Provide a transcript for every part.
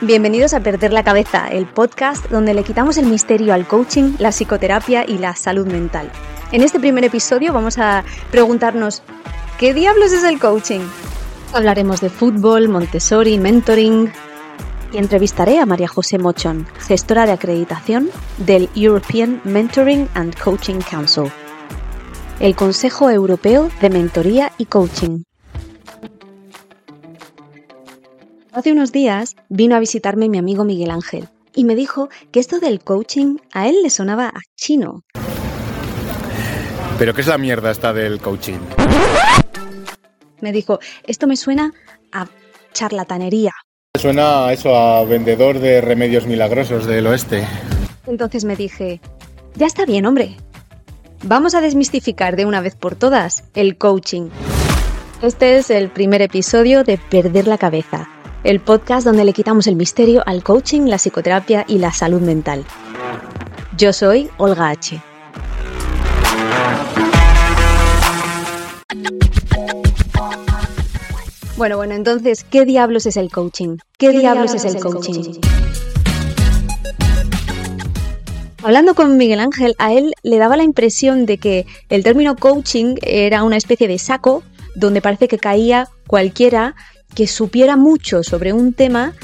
Bienvenidos a Perder la Cabeza, el podcast donde le quitamos el misterio al coaching, la psicoterapia y la salud mental. En este primer episodio vamos a preguntarnos, ¿qué diablos es el coaching? Hablaremos de fútbol, Montessori, mentoring y entrevistaré a María José Mochón, gestora de acreditación del European Mentoring and Coaching Council, el Consejo Europeo de Mentoría y Coaching. Hace unos días vino a visitarme mi amigo Miguel Ángel y me dijo que esto del coaching a él le sonaba a chino. ¿Pero qué es la mierda esta del coaching? Me dijo, esto me suena a charlatanería. Suena a eso, a vendedor de remedios milagrosos del oeste. Entonces me dije, ya está bien, hombre. Vamos a desmistificar de una vez por todas el coaching. Este es el primer episodio de Perder la Cabeza, el podcast donde le quitamos el misterio al coaching, la psicoterapia y la salud mental. Yo soy Olga H. Bueno, bueno, entonces, ¿qué diablos es el coaching? ¿Qué, diablos, es el, coaching? Hablando con Miguel Ángel, a él le daba la impresión de que el término coaching era una especie de saco donde parece que caía cualquiera que supiera mucho sobre un tema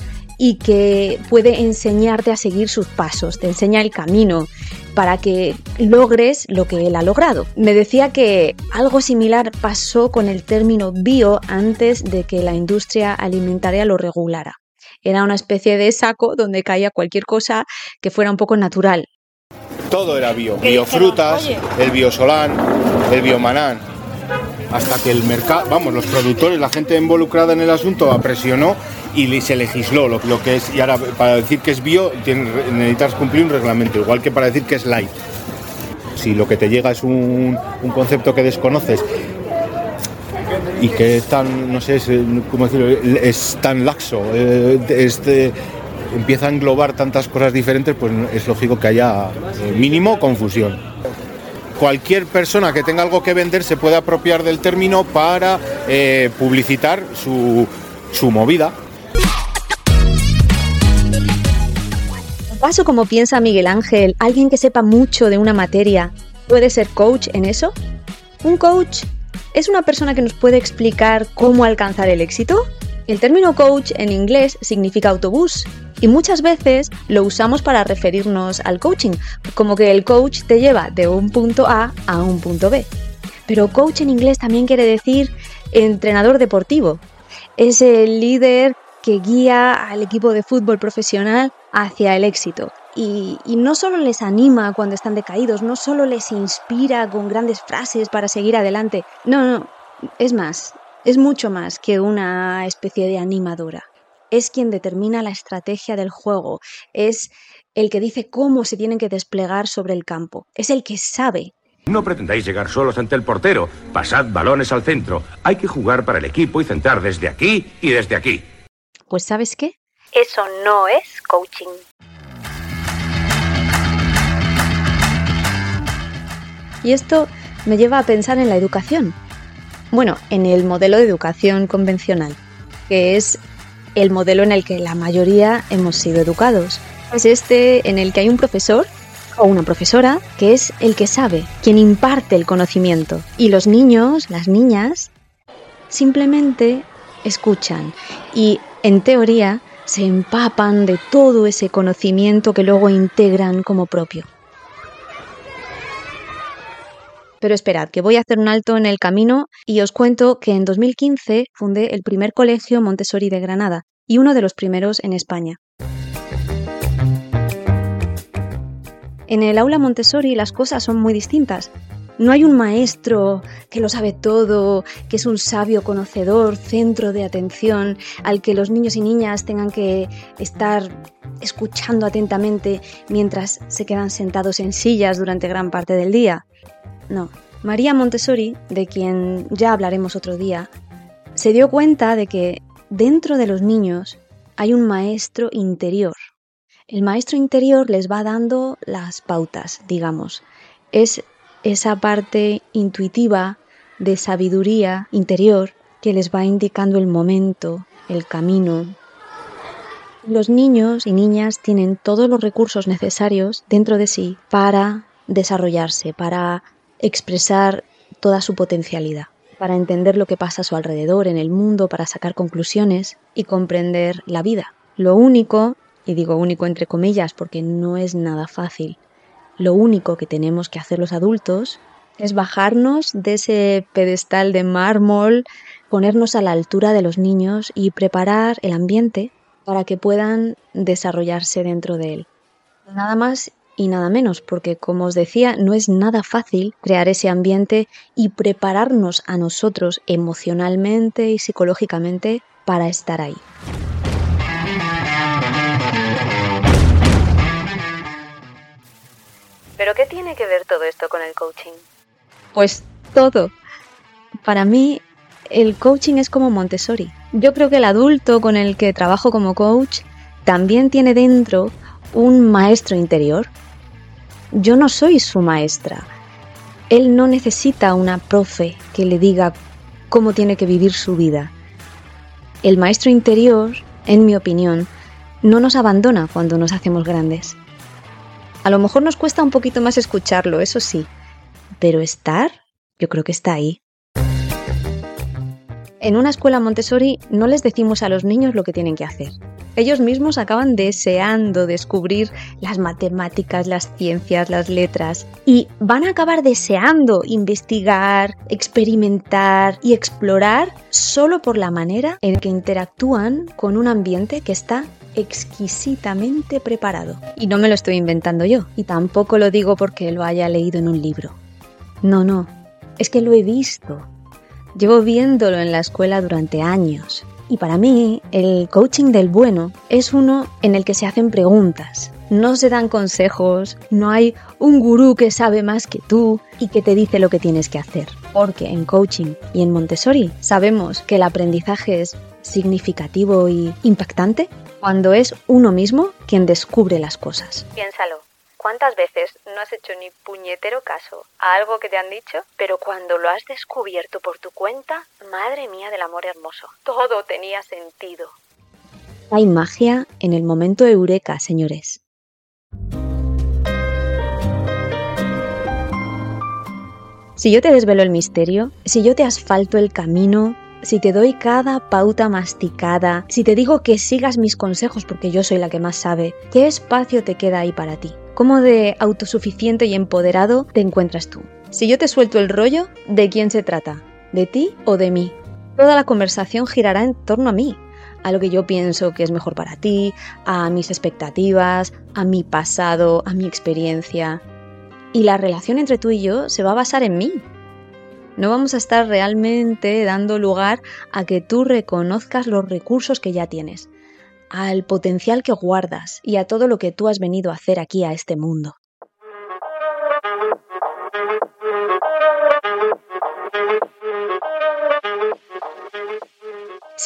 y que puede enseñarte a seguir sus pasos, te enseña el camino para que logres lo que él ha logrado. Me decía que algo similar pasó con el término bio antes de que la industria alimentaria lo regulara. Era una especie de saco donde caía cualquier cosa que fuera un poco natural. Todo era bio, biofrutas, el biosolán, el biomanán hasta que el mercado, vamos, los productores, la gente involucrada en el asunto presionó y se legisló lo, que es. Y ahora, para decir que es bio, necesitas cumplir un reglamento, igual que para decir que es light. Si lo que te llega es un, concepto que desconoces y que es tan, no sé, es, ¿cómo decirlo? es tan laxo, este, empieza a englobar tantas cosas diferentes, pues es lógico que haya eh, mínimo confusión cualquier persona que tenga algo que vender se puede apropiar del término para eh, publicitar su, su movida. ¿Acaso como piensa Miguel Ángel, alguien que sepa mucho de una materia puede ser coach en eso? ¿Un coach es una persona que nos puede explicar cómo alcanzar el éxito? El término coach en inglés significa autobús y muchas veces lo usamos para referirnos al coaching, como que el coach te lleva de un punto A a un punto B. Pero coach en inglés también quiere decir entrenador deportivo. Es el líder que guía al equipo de fútbol profesional hacia el éxito. Y, y, no solo les anima cuando están decaídos, no solo les inspira con grandes frases para seguir adelante, no, no, es más, es mucho más que una especie de animadora. Es quien determina la estrategia del juego, es el que dice cómo se tienen que desplegar sobre el campo, es el que sabe. No pretendáis llegar solos ante el portero, pasad balones al centro, hay que jugar para el equipo y centrar desde aquí y desde aquí. Pues sabes qué? Eso no es coaching. Y esto me lleva a pensar en la educación bueno, en el modelo de educación convencional, que es el modelo en el que la mayoría hemos sido educados. Es este en el que hay un profesor o una profesora que es el que sabe, quien imparte el conocimiento. Y los niños, las niñas, simplemente escuchan y, en teoría, se empapan de todo ese conocimiento que luego integran como propio. Pero esperad, que voy a hacer un alto en el camino y os cuento que en 2015 fundé el primer colegio Montessori de Granada y uno de los primeros en España. En el aula Montessori las cosas son muy distintas. No hay un maestro que lo sabe todo, que es un sabio conocedor, centro de atención, al que los niños y niñas tengan que estar escuchando atentamente mientras se quedan sentados en sillas durante gran parte del día. No. María Montessori, de quien ya hablaremos otro día, se dio cuenta de que dentro de los niños hay un maestro interior. El maestro interior les va dando las pautas, digamos. Es esa parte intuitiva de sabiduría interior que les va indicando el momento, el camino. Los niños y niñas tienen todos los recursos necesarios dentro de sí para desarrollarse, para expresar toda su potencialidad, para entender lo que pasa a su alrededor en el mundo, para sacar conclusiones y comprender la vida. Lo único, y digo único entre comillas porque no es nada fácil, lo único que tenemos que hacer los adultos es bajarnos de ese pedestal de mármol, ponernos a la altura de los niños y preparar el ambiente para que puedan desarrollarse dentro de él. Nada más y nada menos, porque como os decía, no es nada fácil crear ese ambiente y prepararnos a nosotros emocionalmente y psicológicamente para estar ahí. ¿Pero qué tiene que ver todo esto con el coaching? Pues todo. Para mí, el coaching es como Montessori. Yo creo que el adulto con el que trabajo como coach también tiene dentro un maestro interior. Yo no soy su maestra. Él no necesita una profe que le diga cómo tiene que vivir su vida. El maestro interior, en mi opinión, no nos abandona cuando nos hacemos grandes. A lo mejor nos cuesta un poquito más escucharlo, eso sí, pero estar, yo creo que está ahí. En una escuela Montessori no les decimos a los niños lo que tienen que hacer. Ellos mismos acaban deseando descubrir las matemáticas, las ciencias, las letras y van a acabar deseando investigar, experimentar y explorar solo por la manera en que interactúan con un ambiente que está exquisitamente preparado. Y no me lo estoy inventando yo, y tampoco lo digo porque lo haya leído en un libro. No, no, es que lo he visto. Llevo viéndolo en la escuela durante años. Y para mí, el coaching del bueno es uno en el que se hacen preguntas. No se dan consejos, no hay un gurú que sabe más que tú y que te dice lo que tienes que hacer. Porque en coaching y en Montessori sabemos que el aprendizaje es significativo y impactante cuando es uno mismo quien descubre las cosas. Piénsalo. ¿Cuántas veces no has hecho ni puñetero caso a algo que te han dicho, pero cuando lo has descubierto por tu cuenta, madre mía del amor hermoso, todo tenía sentido? Hay magia en el momento eureka, señores. Si yo te desvelo el misterio, si yo te asfalto el camino, si te doy cada pauta masticada, si te digo que sigas mis consejos porque yo soy la que más sabe, ¿qué espacio te queda ahí para ti? ¿Cómo de autosuficiente y empoderado te encuentras tú? Si yo te suelto el rollo, ¿de quién se trata? ¿De ti o de mí? Toda la conversación girará en torno a mí, a lo que yo pienso que es mejor para ti, a mis expectativas, a mi pasado, a mi experiencia. Y la relación entre tú y yo se va a basar en mí. No vamos a estar realmente dando lugar a que tú reconozcas los recursos que ya tienes, al potencial que guardas y a todo lo que tú has venido a hacer aquí a este mundo.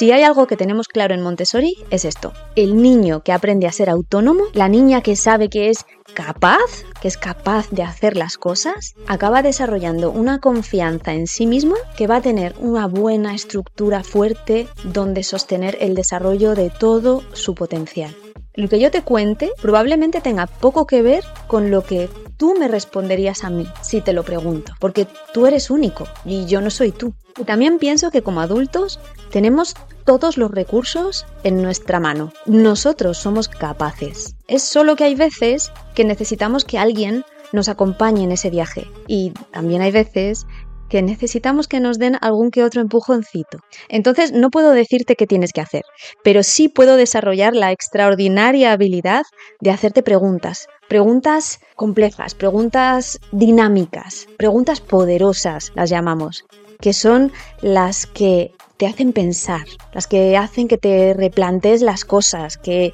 Si hay algo que tenemos claro en Montessori es esto. El niño que aprende a ser autónomo, la niña que sabe que es capaz, que es capaz de hacer las cosas, acaba desarrollando una confianza en sí mismo que va a tener una buena estructura fuerte donde sostener el desarrollo de todo su potencial. Lo que yo te cuente probablemente tenga poco que ver con lo que tú me responderías a mí si te lo pregunto, porque tú eres único y yo no soy tú. Y también pienso que como adultos tenemos todos los recursos en nuestra mano. Nosotros somos capaces. Es solo que hay veces que necesitamos que alguien nos acompañe en ese viaje. Y también hay veces que necesitamos que nos den algún que otro empujoncito. Entonces no puedo decirte qué tienes que hacer, pero sí puedo desarrollar la extraordinaria habilidad de hacerte preguntas. Preguntas complejas, preguntas dinámicas, preguntas poderosas, las llamamos, que son las que te hacen pensar, las que hacen que te replantes las cosas, que,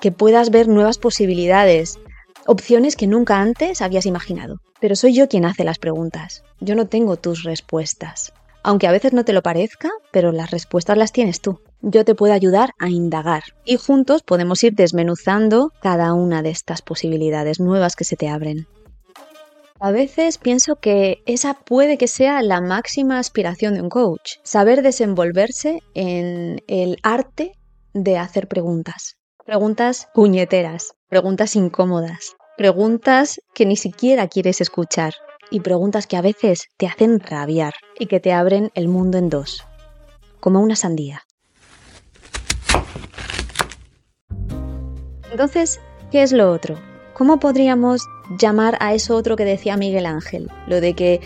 que puedas ver nuevas posibilidades, opciones que nunca antes habías imaginado. Pero soy yo quien hace las preguntas, yo no tengo tus respuestas. Aunque a veces no te lo parezca, pero las respuestas las tienes tú. Yo te puedo ayudar a indagar y juntos podemos ir desmenuzando cada una de estas posibilidades nuevas que se te abren. A veces pienso que esa puede que sea la máxima aspiración de un coach, saber desenvolverse en el arte de hacer preguntas. Preguntas puñeteras, preguntas incómodas, preguntas que ni siquiera quieres escuchar y preguntas que a veces te hacen rabiar y que te abren el mundo en dos, como una sandía. Entonces, ¿qué es lo otro? ¿Cómo podríamos llamar a eso otro que decía Miguel Ángel? Lo de que,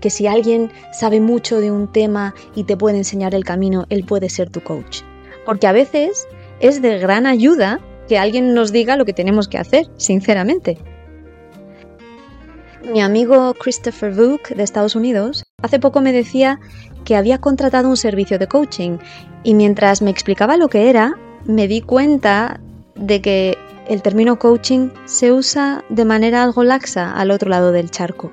que si alguien sabe mucho de un tema y te puede enseñar el camino, él puede ser tu coach. Porque a veces es de gran ayuda que alguien nos diga lo que tenemos que hacer, sinceramente. Mi amigo Christopher Vook de Estados Unidos hace poco me decía que había contratado un servicio de coaching y mientras me explicaba lo que era, me di cuenta de que el término coaching se usa de manera algo laxa al otro lado del charco.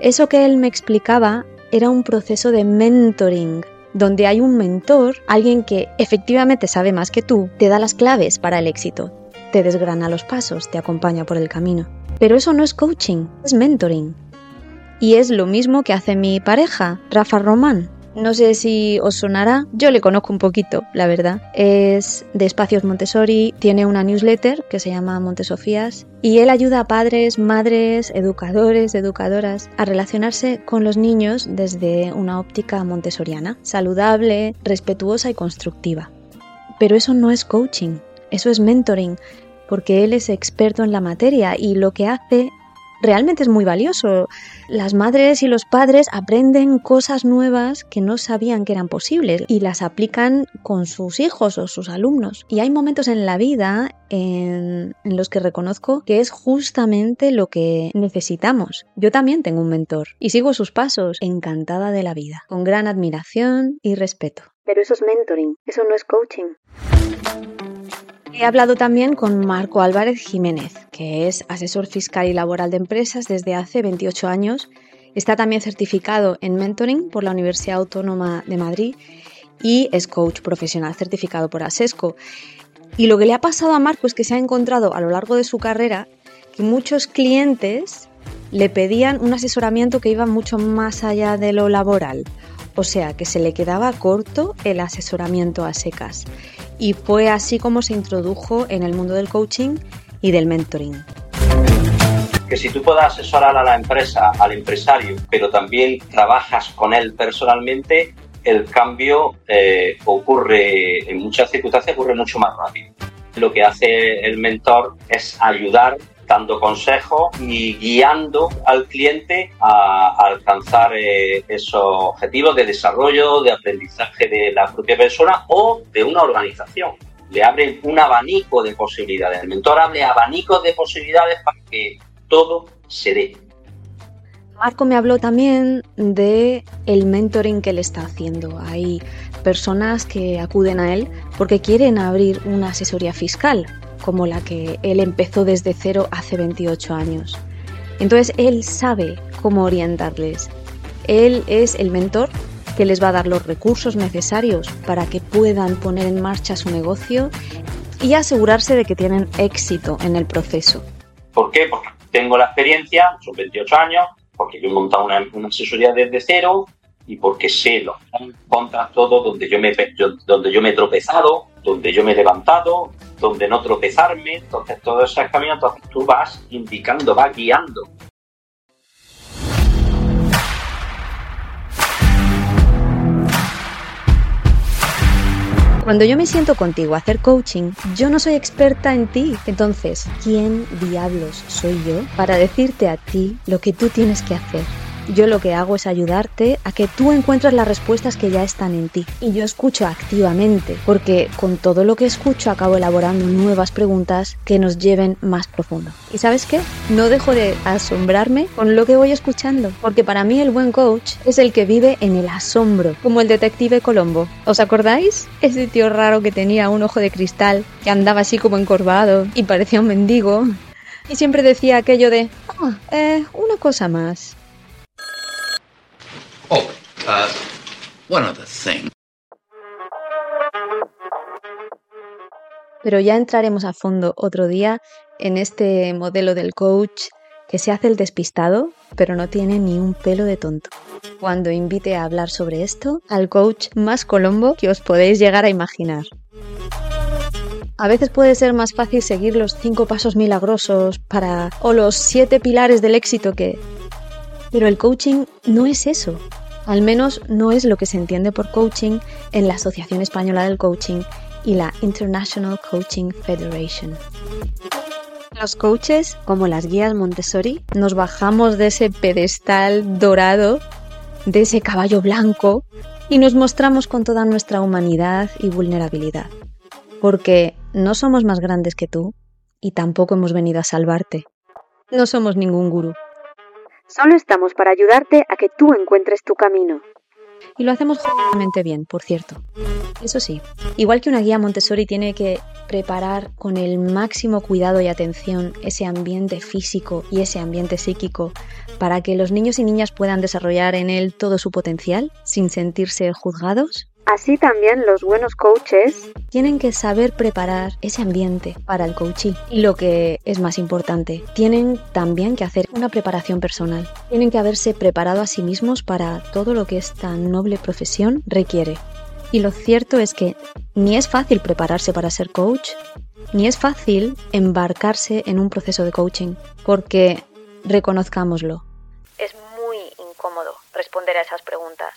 Eso que él me explicaba era un proceso de mentoring, donde hay un mentor, alguien que efectivamente sabe más que tú, te da las claves para el éxito, te desgrana los pasos, te acompaña por el camino. Pero eso no es coaching, es mentoring. Y es lo mismo que hace mi pareja, Rafa Román. No sé si os sonará, yo le conozco un poquito, la verdad. Es de Espacios Montessori, tiene una newsletter que se llama Montesofías y él ayuda a padres, madres, educadores, educadoras a relacionarse con los niños desde una óptica montessoriana, saludable, respetuosa y constructiva. Pero eso no es coaching, eso es mentoring, porque él es experto en la materia y lo que hace realmente es muy valioso. Las madres y los padres aprenden cosas nuevas que no sabían que eran posibles y las aplican con sus hijos o sus alumnos. Y hay momentos en la vida en, los que reconozco que es justamente lo que necesitamos. Yo también tengo un mentor y sigo sus pasos, encantada de la vida, con gran admiración y respeto. Pero eso es mentoring, eso no es coaching. He hablado también con Marco Álvarez Jiménez, que es asesor fiscal y laboral de empresas desde hace 28 años. Está también certificado en mentoring por la Universidad Autónoma de Madrid y es coach profesional certificado por ASESCO. Y lo que le ha pasado a Marco es que se ha encontrado a lo largo de su carrera que muchos clientes le pedían un asesoramiento que iba mucho más allá de lo laboral. O sea, que se le quedaba corto el asesoramiento a secas y fue así como se introdujo en el mundo del coaching y del mentoring. Que si tú puedes asesorar a la empresa, al empresario, pero también trabajas con él personalmente, el cambio eh, ocurre, en muchas circunstancias ocurre mucho más rápido. Lo que hace el mentor es ayudar dando consejos y guiando al cliente a, alcanzar eh, esos objetivos de desarrollo, de aprendizaje de la propia persona o de una organización. Le abre un abanico de posibilidades. El mentor abre abanicos de posibilidades para que todo se dé. Marco me habló también de el mentoring que le está haciendo. Hay personas que acuden a él porque quieren abrir una asesoría fiscal como la que él empezó desde cero hace 28 años. Entonces él sabe cómo orientarles. Él es el mentor que les va a dar los recursos necesarios para que puedan poner en marcha su negocio y asegurarse de que tienen éxito en el proceso. ¿Por qué? Porque tengo la experiencia, son 28 años, porque yo he montado una, asesoría desde cero y porque sé los contras todo donde yo me donde yo me he tropezado, donde yo me he levantado, donde no tropezarme, entonces todo ese camino, entonces tú vas indicando, vas guiando. Cuando yo me siento contigo a hacer coaching, yo no soy experta en ti. Entonces, ¿quién diablos soy yo para decirte a ti lo que tú tienes que hacer? Yo lo que hago es ayudarte a que tú encuentres las respuestas que ya están en ti. Y yo escucho activamente, porque con todo lo que escucho acabo elaborando nuevas preguntas que nos lleven más profundo. ¿Y sabes qué? No dejo de asombrarme con lo que voy escuchando, porque para mí el buen coach es el que vive en el asombro, como el detective Colombo. ¿Os acordáis? Ese tío raro que tenía un ojo de cristal, que andaba así como encorvado y parecía un mendigo. Y siempre decía aquello de, ah, eh, una cosa más. Oh, uh, one other. Pero ya entraremos a fondo otro día en este modelo del coach que se hace el despistado, pero no tiene ni un pelo de tonto. Cuando invite a hablar sobre esto al coach más colombo que os podéis llegar a imaginar. A veces puede ser más fácil seguir los cinco pasos milagrosos para o los siete pilares del éxito que... Pero el coaching no es eso. Al menos no es lo que se entiende por coaching en la Asociación Española del Coaching y la International Coaching Federation. Los coaches, como las guías Montessori, nos bajamos de ese pedestal dorado, de ese caballo blanco, y nos mostramos con toda nuestra humanidad y vulnerabilidad. Porque no somos más grandes que tú y tampoco hemos venido a salvarte. No somos ningún gurú. Solo estamos para ayudarte a que tú encuentres tu camino. Y lo hacemos realmente bien, por cierto. Eso sí, igual que una guía Montessori tiene que preparar con el máximo cuidado y atención ese ambiente físico y ese ambiente psíquico para que los niños y niñas puedan desarrollar en él todo su potencial sin sentirse juzgados, Así también los buenos coaches tienen que saber preparar ese ambiente para el coachee. Y lo que es más importante, tienen también que hacer una preparación personal. Tienen que haberse preparado a sí mismos para todo lo que esta noble profesión requiere. Y lo cierto es que ni es fácil prepararse para ser coach, ni es fácil embarcarse en un proceso de coaching, porque reconozcámoslo. Es muy incómodo responder a esas preguntas.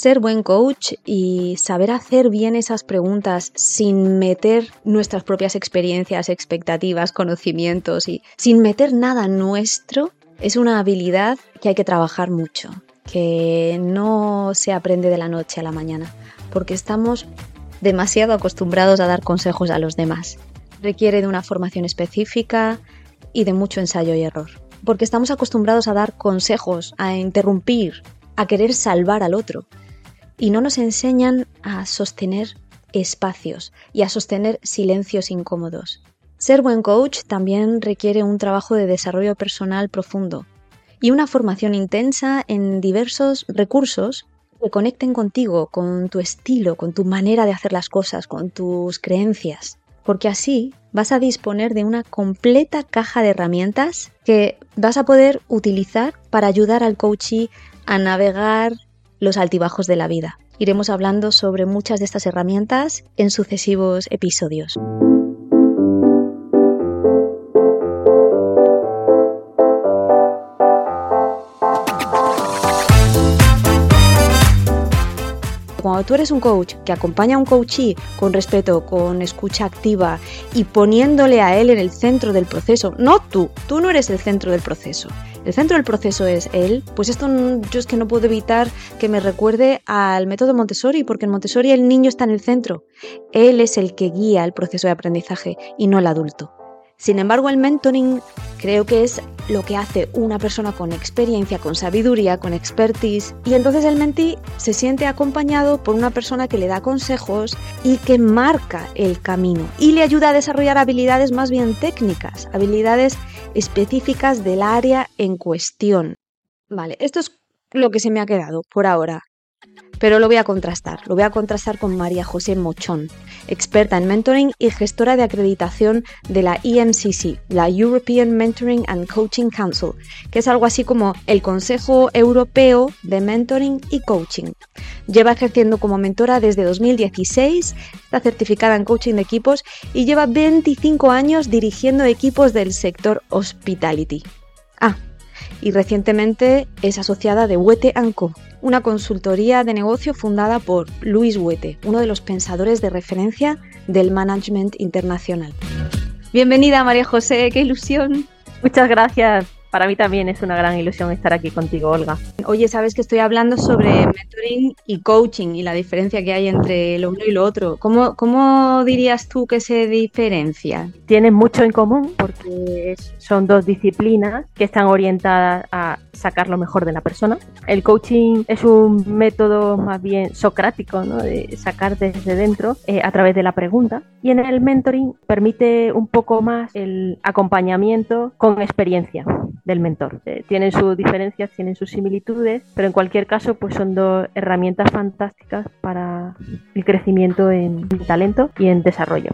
Ser buen coach y saber hacer bien esas preguntas sin meter nuestras propias experiencias, expectativas, conocimientos y sin meter nada nuestro es una habilidad que hay que trabajar mucho, que no se aprende de la noche a la mañana, porque estamos demasiado acostumbrados a dar consejos a los demás. Requiere de una formación específica y de mucho ensayo y error, porque estamos acostumbrados a dar consejos, a interrumpir, a querer salvar al otro, y no nos enseñan a sostener espacios y a sostener silencios incómodos. Ser buen coach también requiere un trabajo de desarrollo personal profundo y una formación intensa en diversos recursos que conecten contigo, con tu estilo, con tu manera de hacer las cosas, con tus creencias. Porque así vas a disponer de una completa caja de herramientas que vas a poder utilizar para ayudar al coachee a navegar los altibajos de la vida. Iremos hablando sobre muchas de estas herramientas en sucesivos episodios. Cuando tú eres un coach que acompaña a un coachee con respeto, con escucha activa y poniéndole a él en el centro del proceso, no tú, tú no eres el centro del proceso el centro del proceso es él, pues esto yo es que no puedo evitar que me recuerde al método Montessori, porque en Montessori el niño está en el centro. Él es el que guía el proceso de aprendizaje y no el adulto. Sin embargo, el mentoring creo que es lo que hace una persona con experiencia, con sabiduría, con expertise. Y entonces el mentee se siente acompañado por una persona que le da consejos y que marca el camino y le ayuda a desarrollar habilidades más bien técnicas, habilidades específicas del área en cuestión. Vale, esto es lo que se me ha quedado por ahora. Pero lo voy a contrastar, lo voy a contrastar con María José Mochón, experta en mentoring y gestora de acreditación de la EMCC, la European Mentoring and Coaching Council, que es algo así como el Consejo Europeo de Mentoring y Coaching. Lleva ejerciendo como mentora desde 2016, está certificada en coaching de equipos y lleva 25 años dirigiendo equipos del sector hospitality. Ah, y recientemente es asociada de Huete Co, una consultoría de negocio fundada por Luis Huete, uno de los pensadores de referencia del management internacional. Bienvenida María José, qué ilusión. Muchas gracias. Para mí también es una gran ilusión estar aquí contigo, Olga. Oye, sabes que estoy hablando sobre mentoring y coaching y la diferencia que hay entre lo uno y lo otro. ¿Cómo, cómo dirías tú que se diferencia? Tienen mucho en común porque son dos disciplinas que están orientadas a sacar lo mejor de la persona. El coaching es un método más bien socrático, ¿no? de sacar desde dentro eh, a través de la pregunta. Y en el mentoring permite un poco más el acompañamiento con experiencia del mentor. Eh, tienen sus diferencias, tienen sus similitudes, pero en cualquier caso pues son dos herramientas fantásticas para el crecimiento en talento y en desarrollo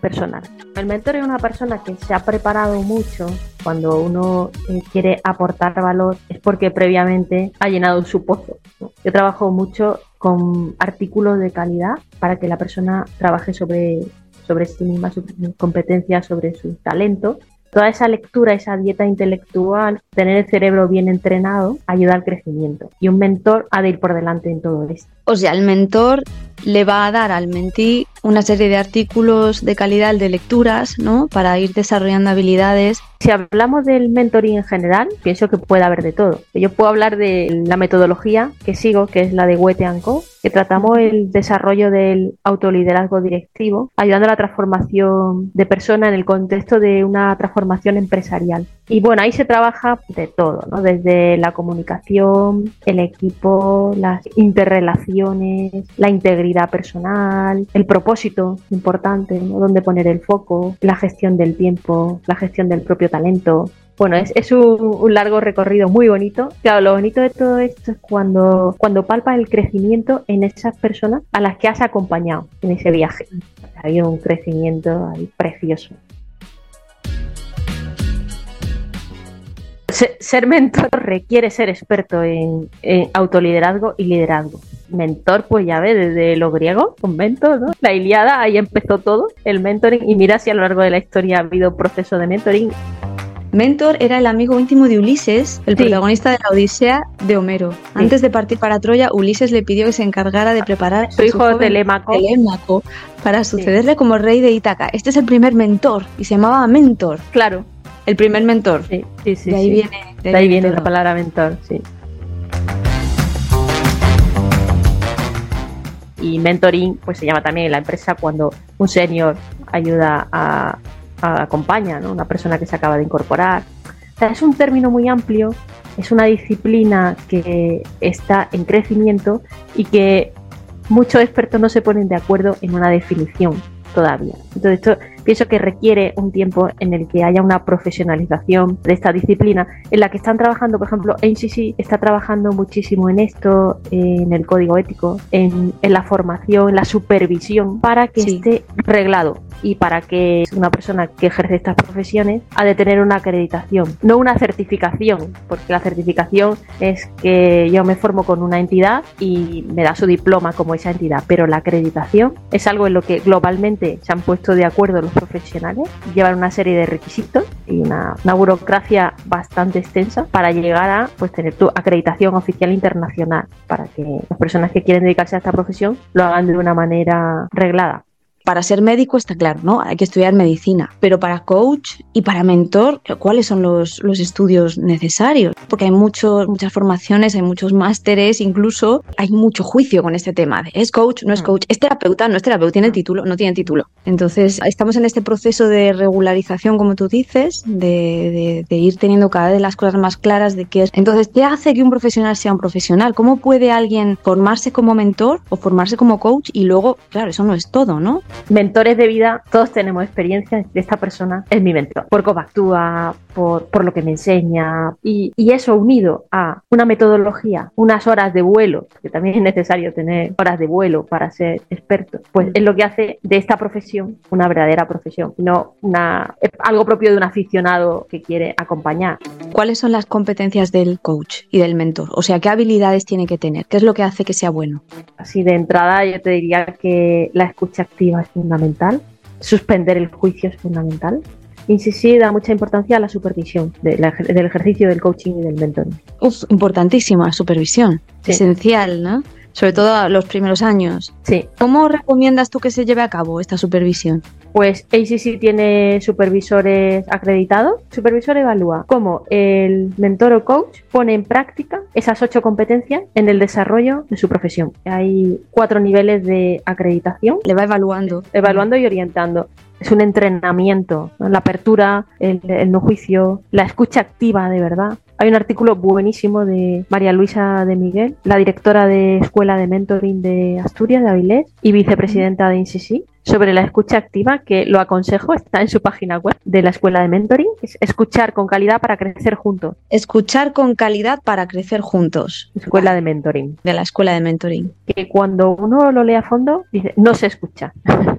personal. El mentor es una persona que se ha preparado mucho cuando uno eh, quiere aportar valor es porque previamente ha llenado su pozo. Yo trabajo mucho con artículos de calidad para que la persona trabaje sobre, sobre sí misma, sus competencias, sobre su talento Toda esa lectura, esa dieta intelectual, tener el cerebro bien entrenado, ayuda al crecimiento. Y un mentor ha de ir por delante en todo esto. O sea, el mentor le va a dar al mentí una serie de artículos de calidad de lecturas, ¿no? Para ir desarrollando habilidades. Si hablamos del mentoring en general, pienso que puede haber de todo. Yo puedo hablar de la metodología que sigo, que es la de Wete Co, que tratamos el desarrollo del autoliderazgo directivo, ayudando a la transformación de persona en el contexto de una transformación empresarial. Y bueno, ahí se trabaja de todo, ¿no? Desde la comunicación, el equipo, las interrelaciones, la integridad personal, el propósito importante, ¿no? Dónde poner el foco, la gestión del tiempo, la gestión del propio talento, bueno, es, un, largo recorrido muy bonito. Claro, lo bonito de todo esto es cuando, cuando palpas el crecimiento en esas personas a las que has acompañado en ese viaje. Hay un crecimiento ahí precioso. Ser mentor requiere ser experto en, autoliderazgo y liderazgo. Mentor, pues ya ve, desde lo griego, con mentor, ¿no? La Iliada, ahí empezó todo, el mentoring, y mira si a lo largo de la historia ha habido proceso de mentoring. Mentor era el amigo íntimo de Ulises, el protagonista de la Odisea de Homero. Antes de partir para Troya, Ulises le pidió que se encargara de preparar su hijo Telémaco. para sucederle como rey de Ítaca. Este es el primer mentor y se llamaba Mentor. Claro. El primer mentor. Sí, sí, sí. De ahí viene, de ahí viene la palabra mentor, sí. Y mentoring, pues se llama también en la empresa cuando un senior ayuda a acompaña, ¿no? una persona que se acaba de incorporar. es un término muy amplio, es una disciplina que está en crecimiento y que muchos expertos no se ponen de acuerdo en una definición todavía. Entonces, esto pienso que requiere un tiempo en el que haya una profesionalización de esta disciplina, en la que están trabajando, por ejemplo, NCC está trabajando muchísimo en esto, en el código ético, en, la formación, en la supervisión, para que esté reglado y para que una persona que ejerce estas profesiones ha de tener una acreditación, no una certificación, porque la certificación es que yo me formo con una entidad y me da su diploma como esa entidad, pero la acreditación es algo en lo que globalmente se han puesto de acuerdo los profesionales, llevan una serie de requisitos y una, burocracia bastante extensa para llegar a pues tener tu acreditación oficial internacional, para que las personas que quieren dedicarse a esta profesión lo hagan de una manera reglada para ser médico está claro, ¿no? Hay que estudiar medicina, pero para coach y para mentor, ¿cuáles son los, los estudios necesarios? Porque hay muchos, muchas formaciones, hay muchos másteres, incluso hay mucho juicio con este tema de es coach, no es mm. coach, es terapeuta, no es terapeuta, tiene título, no tiene título. Entonces, estamos en este proceso de regularización, como tú dices, de, de, ir teniendo cada vez las cosas más claras de qué es. Entonces, ¿qué hace que un profesional sea un profesional? ¿Cómo puede alguien formarse como mentor o formarse como coach? Y luego, claro, eso no es todo, ¿no? Mentores de vida, todos tenemos experiencia de esta persona es mi mentor, por cómo actúa, por, por lo que me enseña y, y, eso unido a una metodología, unas horas de vuelo, que también es necesario tener horas de vuelo para ser experto, pues es lo que hace de esta profesión una verdadera profesión, no una, algo propio de un aficionado que quiere acompañar. ¿Cuáles son las competencias del coach y del mentor? O sea, ¿qué habilidades tiene que tener? ¿Qué es lo que hace que sea bueno? Así de entrada yo te diría que la escucha activa es fundamental, suspender el juicio es fundamental. Y sí, sí, da mucha importancia a la supervisión del ejercicio del coaching y del mentoring. Uf, importantísima supervisión, esencial, ¿no? Sobre todo los primeros años. Sí. ¿Cómo recomiendas tú que se lleve a cabo esta supervisión? Pues ACC tiene supervisores acreditados. Supervisor evalúa cómo el mentor o coach pone en práctica esas ocho competencias en el desarrollo de su profesión. Hay cuatro niveles de acreditación. Le va evaluando. Evaluando y orientando es un entrenamiento, la apertura, el, no juicio, la escucha activa de verdad. Hay un artículo buenísimo de María Luisa de Miguel, la directora de Escuela de Mentoring de Asturias, de Avilés, y vicepresidenta de INSISI, sobre la escucha activa, que lo aconsejo, está en su página web de la Escuela de Mentoring, es escuchar con calidad para crecer juntos. Escuchar con calidad para crecer juntos. Escuela de Mentoring. De la Escuela de Mentoring. Que cuando uno lo lee a fondo, dice, no se escucha.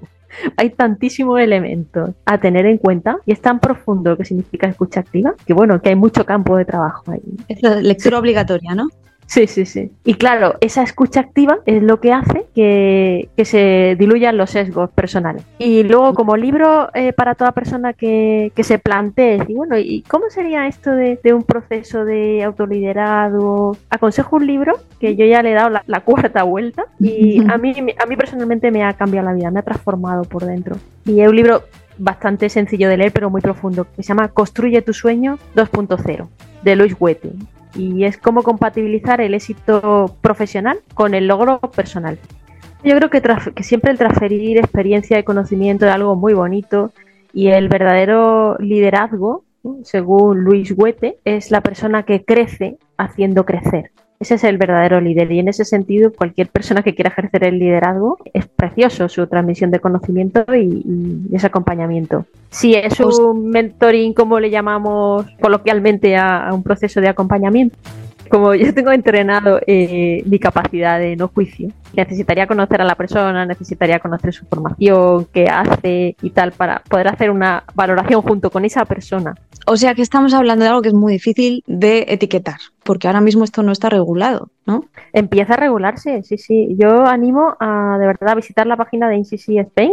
hay tantísimos elementos a tener en cuenta y es tan profundo lo que significa escucha activa que bueno, que hay mucho campo de trabajo ahí. Es lectura obligatoria, ¿no? Sí, sí, sí. Y claro, esa escucha activa es lo que hace que, se diluyan los sesgos personales. Y luego, como libro eh, para toda persona que, se plantee, y bueno, ¿y cómo sería esto de, un proceso de autoliderado? Aconsejo un libro que yo ya le he dado la, cuarta vuelta y a mí, a mí personalmente me ha cambiado la vida, me ha transformado por dentro. Y es un libro bastante sencillo de leer, pero muy profundo, que se llama Construye tu sueño 2.0, de Luis Huete y es cómo compatibilizar el éxito profesional con el logro personal. Yo creo que, siempre el transferir experiencia y conocimiento es algo muy bonito y el verdadero liderazgo, según Luis Huete, es la persona que crece haciendo crecer. Ese es el verdadero líder y en ese sentido cualquier persona que quiera ejercer el liderazgo es precioso su transmisión de conocimiento y, ese acompañamiento. Si es un mentoring, como le llamamos coloquialmente a un proceso de acompañamiento, como yo tengo entrenado eh, mi capacidad de no juicio, necesitaría conocer a la persona, necesitaría conocer su formación, qué hace y tal, para poder hacer una valoración junto con esa persona. O sea que estamos hablando de algo que es muy difícil de etiquetar, porque ahora mismo esto no está regulado, ¿no? Empieza a regularse, sí, sí. Yo animo a de verdad a visitar la página de INCC Spain,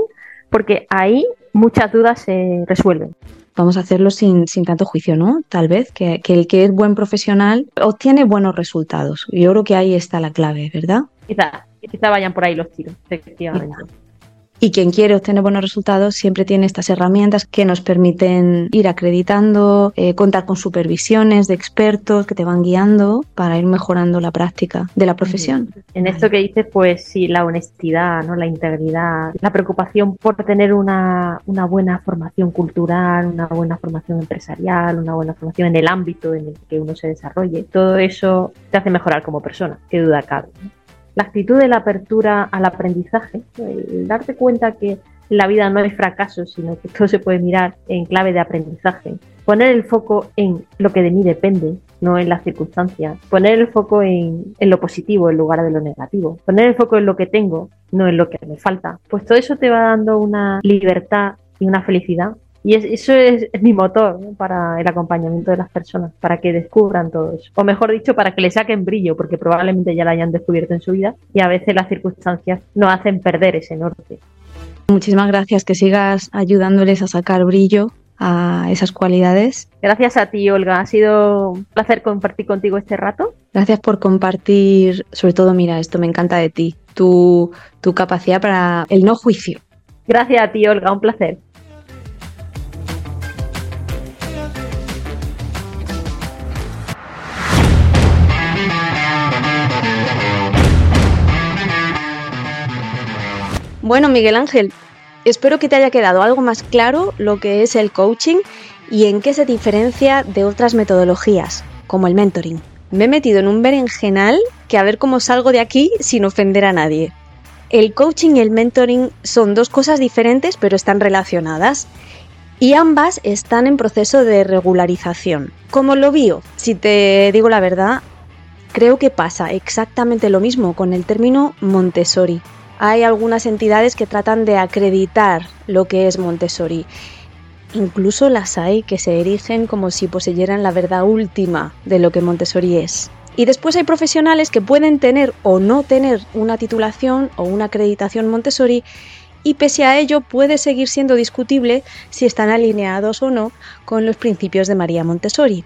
porque ahí muchas dudas se resuelven vamos a hacerlo sin, sin tanto juicio, ¿no? Tal vez que, el que es buen profesional obtiene buenos resultados. Yo creo que ahí está la clave, ¿verdad? Quizá, quizá vayan por ahí los tiros, efectivamente. Y quien quiere obtener buenos resultados siempre tiene estas herramientas que nos permiten ir acreditando, eh, contar con supervisiones de expertos que te van guiando para ir mejorando la práctica de la profesión. En esto que dices, pues sí, la honestidad, ¿no? la integridad, la preocupación por tener una, una buena formación cultural, una buena formación empresarial, una buena formación en el ámbito en el que uno se desarrolle, todo eso te hace mejorar como persona, qué duda cabe la actitud de la apertura al aprendizaje, el darte cuenta que en la vida no hay fracasos, sino que todo se puede mirar en clave de aprendizaje. Poner el foco en lo que de mí depende, no en las circunstancias. Poner el foco en, lo positivo en lugar de lo negativo. Poner el foco en lo que tengo, no en lo que me falta. Pues todo eso te va dando una libertad y una felicidad y eso es, mi motor para el acompañamiento de las personas, para que descubran todo eso. O mejor dicho, para que le saquen brillo, porque probablemente ya lo hayan descubierto en su vida y a veces las circunstancias nos hacen perder ese norte. Muchísimas gracias, que sigas ayudándoles a sacar brillo a esas cualidades. Gracias a ti, Olga. Ha sido un placer compartir contigo este rato. Gracias por compartir, sobre todo, mira, esto me encanta de ti, tu, tu capacidad para el no juicio. Gracias a ti, Olga. Un placer. Bueno, Miguel Ángel, espero que te haya quedado algo más claro lo que es el coaching y en qué se diferencia de otras metodologías, como el mentoring. Me he metido en un berenjenal que a ver cómo salgo de aquí sin ofender a nadie. El coaching y el mentoring son dos cosas diferentes pero están relacionadas y ambas están en proceso de regularización. Como lo vio, si te digo la verdad, creo que pasa exactamente lo mismo con el término Montessori hay algunas entidades que tratan de acreditar lo que es Montessori. Incluso las hay que se erigen como si poseyeran la verdad última de lo que Montessori es. Y después hay profesionales que pueden tener o no tener una titulación o una acreditación Montessori y pese a ello puede seguir siendo discutible si están alineados o no con los principios de María Montessori.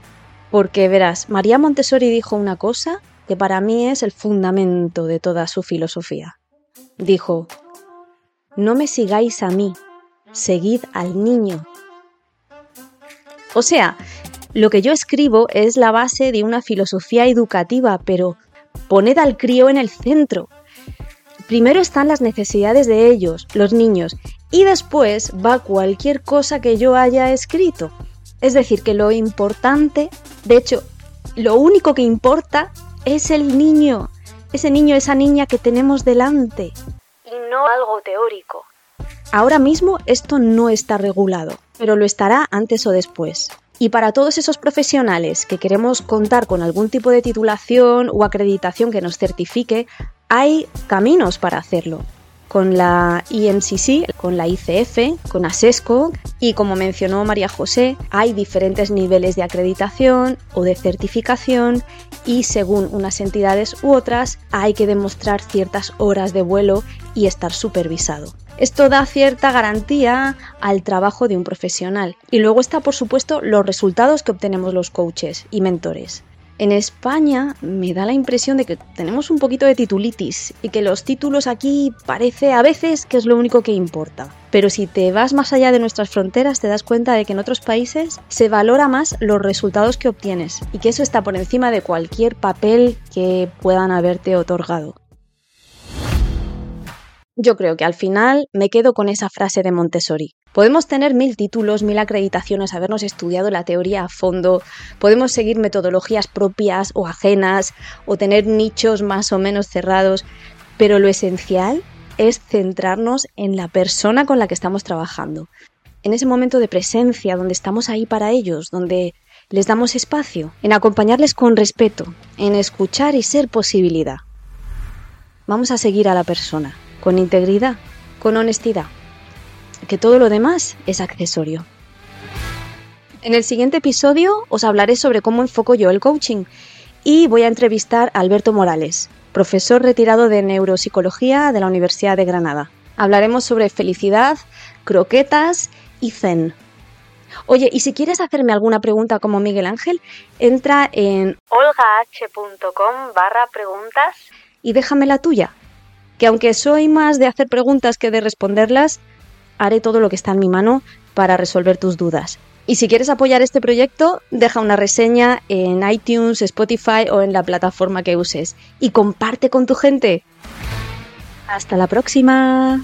Porque verás, María Montessori dijo una cosa que para mí es el fundamento de toda su filosofía dijo, No me sigáis a mí, seguid al niño. O sea, lo que yo escribo es la base de una filosofía educativa, pero poned al crío en el centro. Primero están las necesidades de ellos, los niños, y después va cualquier cosa que yo haya escrito. Es decir, que lo importante, de hecho, lo único que importa es el niño ese niño, esa niña que tenemos delante. Y no algo teórico. Ahora mismo esto no está regulado, pero lo estará antes o después. Y para todos esos profesionales que queremos contar con algún tipo de titulación o acreditación que nos certifique, hay caminos para hacerlo. Con la IMCC, con la ICF, con ASESCO y como mencionó María José, hay diferentes niveles de acreditación o de certificación y según unas entidades u otras hay que demostrar ciertas horas de vuelo y estar supervisado. Esto da cierta garantía al trabajo de un profesional. Y luego está, por supuesto, los resultados que obtenemos los coaches y mentores. En España me da la impresión de que tenemos un poquito de titulitis y que los títulos aquí parece a veces que es lo único que importa. Pero si te vas más allá de nuestras fronteras te das cuenta de que en otros países se valora más los resultados que obtienes y que eso está por encima de cualquier papel que puedan haberte otorgado. Yo creo que al final me quedo con esa frase de Montessori. Podemos tener mil títulos, mil acreditaciones, habernos estudiado la teoría a fondo, podemos seguir metodologías propias o ajenas, o tener nichos más o menos cerrados, pero lo esencial es centrarnos en la persona con la que estamos trabajando, en ese momento de presencia donde estamos ahí para ellos, donde les damos espacio, en acompañarles con respeto, en escuchar y ser posibilidad. Vamos a seguir a la persona con integridad, con honestidad, que todo lo demás es accesorio. En el siguiente episodio os hablaré sobre cómo enfoco yo el coaching y voy a entrevistar a Alberto Morales, profesor retirado de neuropsicología de la Universidad de Granada. Hablaremos sobre felicidad, croquetas y zen. Oye, y si quieres hacerme alguna pregunta como Miguel Ángel, entra en olgah.com barra preguntas y déjame la tuya que aunque soy más de hacer preguntas que de responderlas, haré todo lo que está en mi mano para resolver tus dudas. Y si quieres apoyar este proyecto, deja una reseña en iTunes, Spotify o en la plataforma que uses. Y comparte con tu gente. Hasta la próxima.